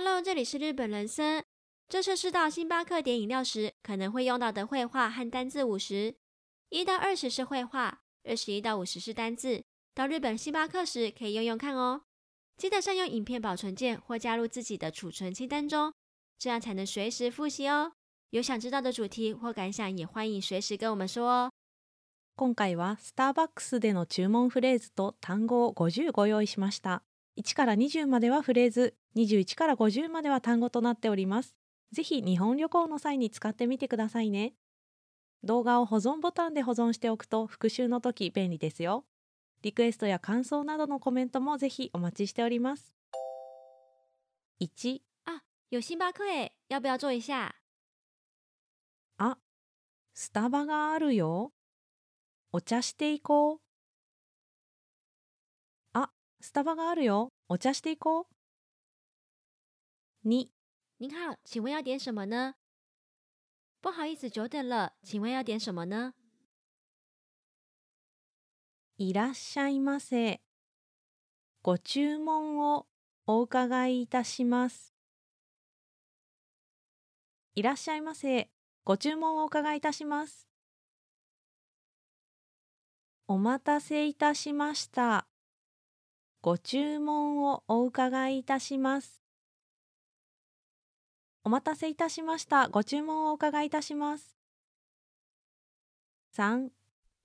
Hello，这里是日本人生。这是试到星巴克点饮料时可能会用到的绘画和单字五十。一到二十是绘画，二十一到五十是单字。到日本星巴克时可以用用看哦。记得善用影片保存键或加入自己的储存清单中，这样才能随时复习哦。有想知道的主题或感想，也欢迎随时跟我们说哦。今回はスターバックスでの注文フレーズと単語を50ご用意しました。 1から20まではフレーズ、21から50までは単語となっております。ぜひ日本旅行の際に使ってみてくださいね。動画を保存ボタンで保存しておくと復習の時便利ですよ。リクエストや感想などのコメントもぜひお待ちしております。1あ、有星巴克诶，要不要坐一下？あ、スタバがあるよ。お茶していこう。あ、スタバがあるよ。お茶していこう。2您好，请问要点什么呢？不好意思，久等了，请问要点什么呢？いらっしゃいませ。ご注文をお伺いいたします。いらっしゃいませ。ご注文をお伺いいたします。お待たせいたしました。ご注文をお伺いいたします。お待たせいたしました。ご注文をお伺いいたします。三。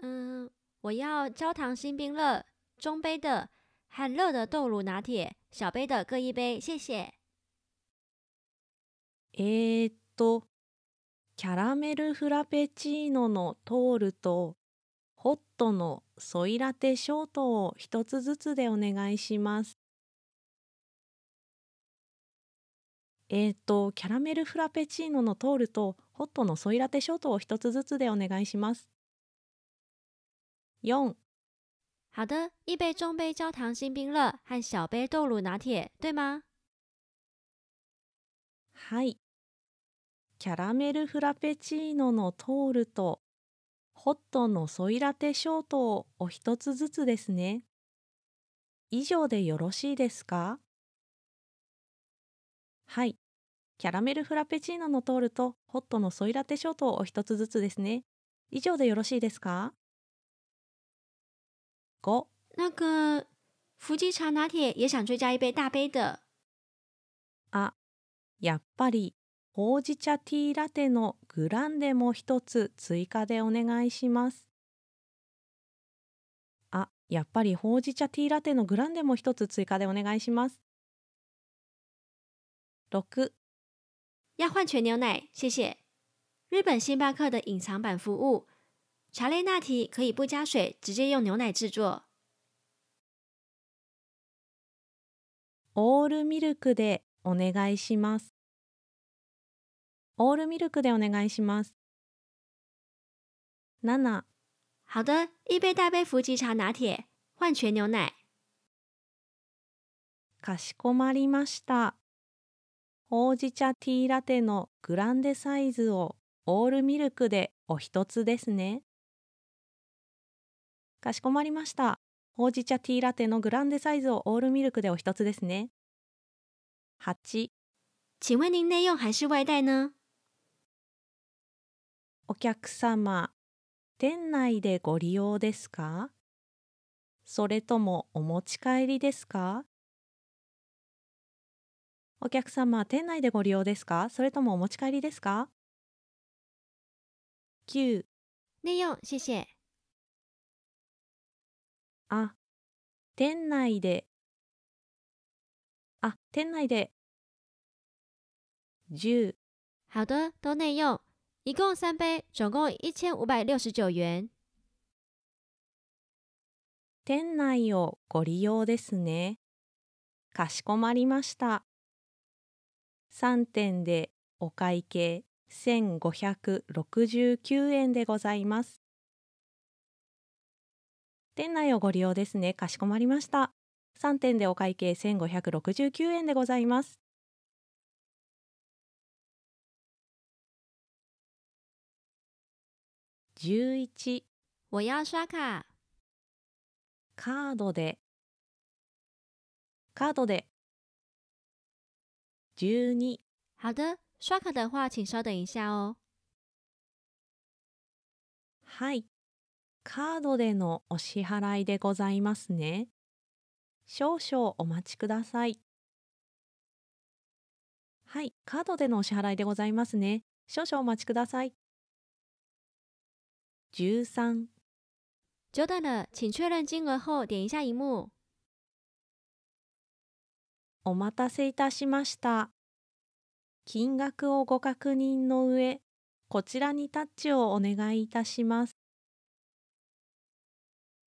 嗯，我要焦糖新冰乐，中杯的和热的豆乳拿铁，小杯的各一杯，谢谢。えー、っと、キャラメルフラペチーノのトールとホットのソイラテショートを一つずつでお願いします。えっ、ー、と、キャラメルフラペチーノのトールとホットのソイラテショートを一つずつでお願いします。4好的，一杯中杯焦糖新冰乐和小杯豆乳拿铁，对吗？はい。キャラメルフラペチーノのトールとホットのソイラテショートをお一つずつですね。以上でよろしいですか？はい。キャラメルフラペチーノのトールとホットのソイラテショートをお一つずつですね。以上でよろしいですか ?5 那个伏吉茶拿铁也想追加一杯大杯的。あ、やっぱりほうじ茶ティーラテのグランデも一つ追加でお願いします。あ、やっぱりほうじ茶ティーラテのグランデも一つ追加でお願いします。六，要换全牛奶，谢谢。日本星巴克的隐藏版服务，茶类拿铁可以不加水，直接用牛奶制作。オールミルクでお願いします。オールミルクでお願いします。七，好的，一杯大杯伏吉茶拿铁，换全牛奶。かしこまりました。ほうじ茶ティーラテのグランデサイズをオールミルクでお一つですね。かしこまりました。ほうじ茶ティーラテのグランデサイズをオールミルクでお一つですね。8请问您内用还是外带呢？お客様、店内でご利用ですか？それともお持ち帰りですか？お客様、店内でご利用ですか？それともお持ち帰りですか ?9 内用、谢謝。あ、店内で。あ、店内で。10好的，都内用，一共三杯，总共一千五百六十九元。店内をご利用ですね。かしこまりました。3点でお会計1569円でございます。店内をご利用ですね。かしこまりました。3点でお会計1569円でございます。11我要刷卡カードでカードで12好的，刷卡的话，请稍等一下哦。はい。カードでのお支払いでございますね。少々お待ちください。はい。カードでのお支払いでございますね。少々お待ちください。13久等了，请确认金额后点一下荧幕。お待たせいたしました。金額をご確認の上、こちらにタッチをお願いいたします。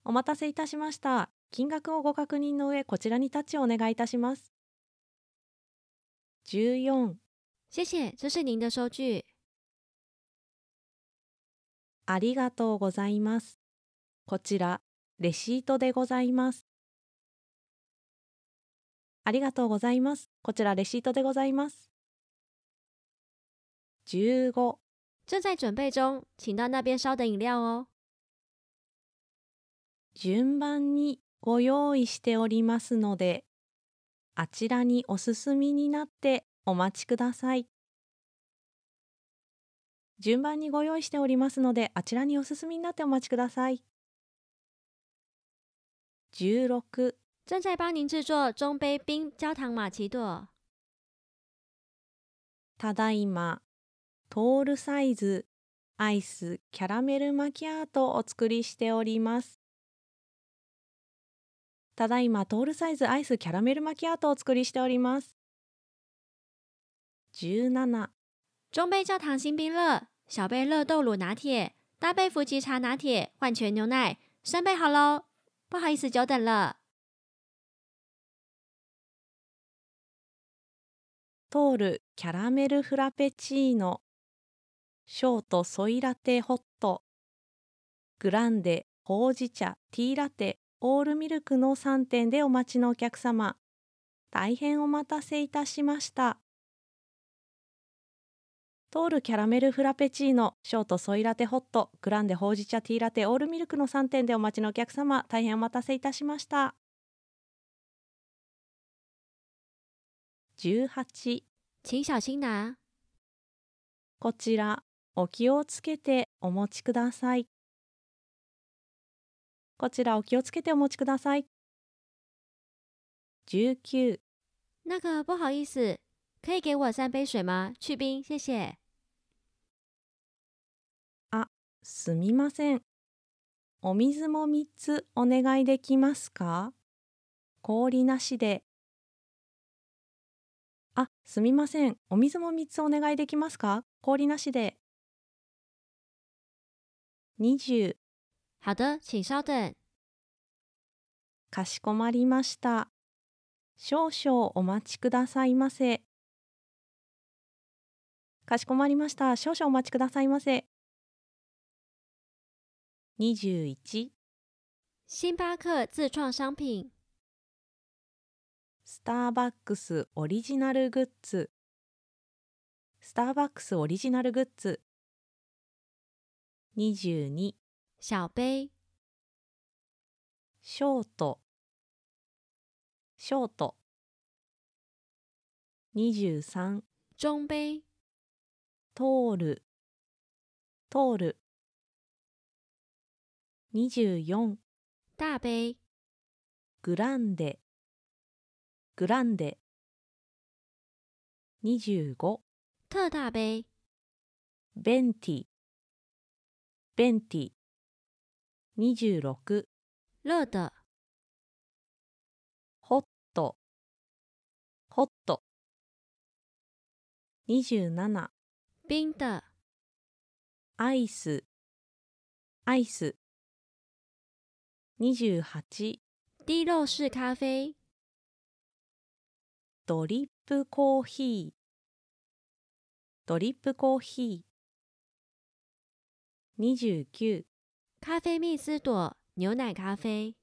お待たせいたしました。金額をご確認の上、こちらにタッチをお願いいたします。14谢谢，这是您的收据。ありがとうございます。こちら、レシートでございます。ありがとうございます。こちら、レシートでございます。15正在准备中，请到那边稍等饮料哦。順番にご用意しておりますので、あちらにお進みになってお待ちください。順番にご用意しておりますので、あちらにお進みになってお待ちください。16正在帮您制作中杯冰焦糖玛奇朵。ただいま、トールサイズアイスキャラメルマキアートをお作りしております。ただいま、トールサイズアイスキャラメルマキアートをお作りしております。17中杯焦糖新冰乐，小杯热豆乳拿铁，大杯伏吉茶拿铁，换全牛奶，生杯好喽。不好意思，久等了。トールキャラメルフラペチーノショートソイラテホットグランデほうじ茶ティーラテオールミルクの3点でお待ちのお客様大変お待たせいたしましたトールキャラメルフラペチーノショートソイラテホットグランデほうじ茶ティーラテオールミルクの3点でお待ちのお客様大変お待たせいたしました18请小心拿。こちら、お気をつけてお持ちください。こちら、お気をつけてお持ちください。19、那个不好意思，可以给我三杯水吗？去冰，谢谢。すみません。お水も3つお願いできますか？氷なしで。あ、すみません。お水も3つお願いできますか？氷なしで。20、好的，请稍等。かしこまりました。少々お待ちくださいませ。かしこまりました。少々お待ちくださいませ。21星巴克自创商品，スターバックスオリジナルグッズスターバックスオリジナルグッズ22小杯，ショート。ショート。23中杯，トール。トール24大杯，グランデ。グランデ。25特大杯，ベンティ。ベンティ。26热的，ホット。ホット。27冰的，アイス。アイス28低肉式咖啡，ドリップコーヒー。ドリップコーヒー。29咖啡蜜丝朵，牛奶咖啡，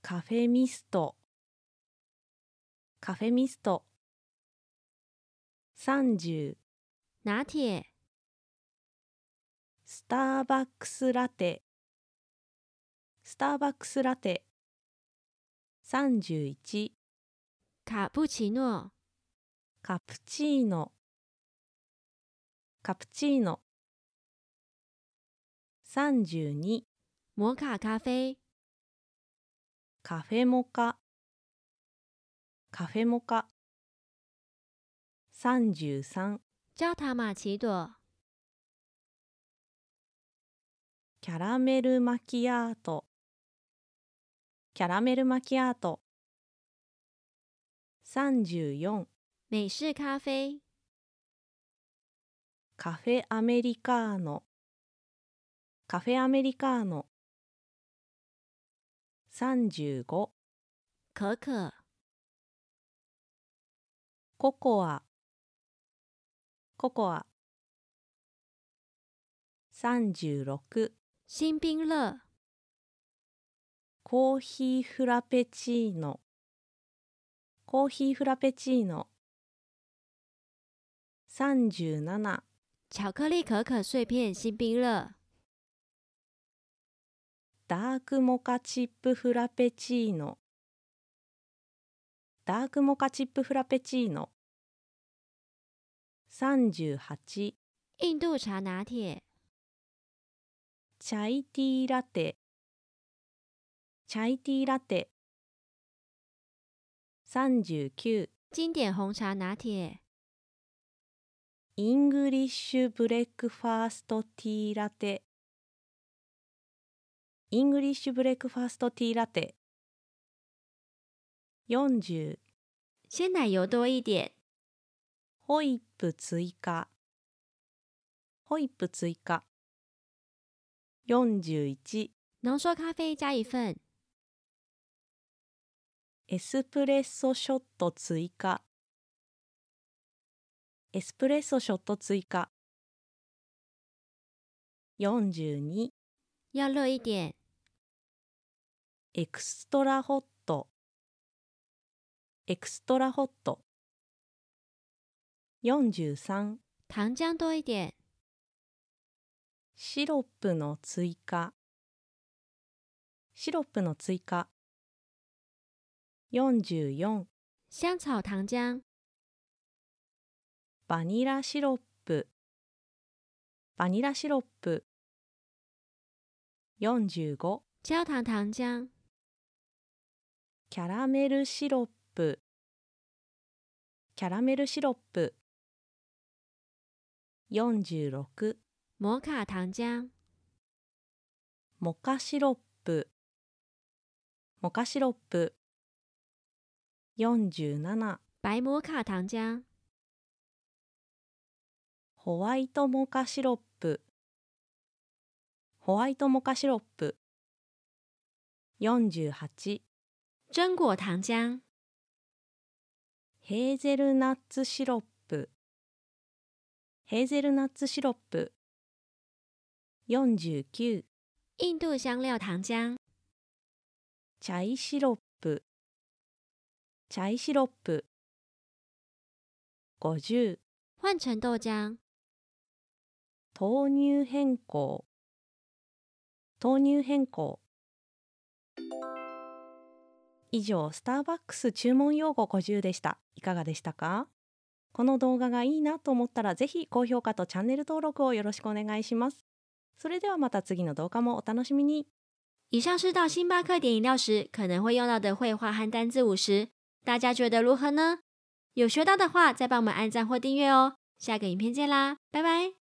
カフェミスト。カフェミスト。30拿铁，スターバックスラテスターバックスラテ。31卡布奇诺、カプチーノ。カプチーノ。32摩卡咖啡、カフェ。モカ。カフェモカ。33焦糖玛奇朵、キャラメルマキアートキャラメルマキアート。34美式咖啡、カフェアメリカーノ。カフェアメリカーノ。35可可、ココア。ココア。36新冰乐、コーヒーフラペチーノ。コーヒーフラペチーノ。37巧克力可可碎片新冰乐、ダークモカチップフラペチーノ。ダークモカチップフラペチーノ。38印度茶拿铁、チャイティーラテチャイティーラテ。39经典红茶拿铁、イングリッシュブレックファーストティーラテ。イングリッシュブレックファーストティーラテ。40鲜奶油多一点、ホイップ追加。ホイップ追加。41浓缩咖啡加一份、エスプレッソショット追加。エスプレッソショット追加。42要热一点、エクストラホット。エクストラホット。43糖浆多一点、シロップの追加。シロップの追加44香草糖浆、バニラシロップ。バニラシロップ。45焦糖糖浆、キャラメルシロップ。キャラメルシロップ。46摩卡糖浆、モカシロップ。モカシロップ47白摩卡糖浆、ホワイトモカシロップ。ホワイトモカシロップ。48榛果糖浆、ヘーゼルナッツシロップ。ヘーゼルナッツシロップ。49印度香料糖浆、チャイシロップチャイシロップ。50换成豆浆、豆乳変更。豆乳変更。以上スターバックス注文用語50でした。いかがでしたか？この動画がいいなと思ったらぜひ高評価とチャンネル登録をよろしくお願いします。それではまた次の動画もお楽しみに。以上是到星巴克点饮料时可能会用到的绘画和单字五十，大家觉得如何呢？有学到的话，再帮我们按赞或订阅哦。下个影片见啦，拜拜。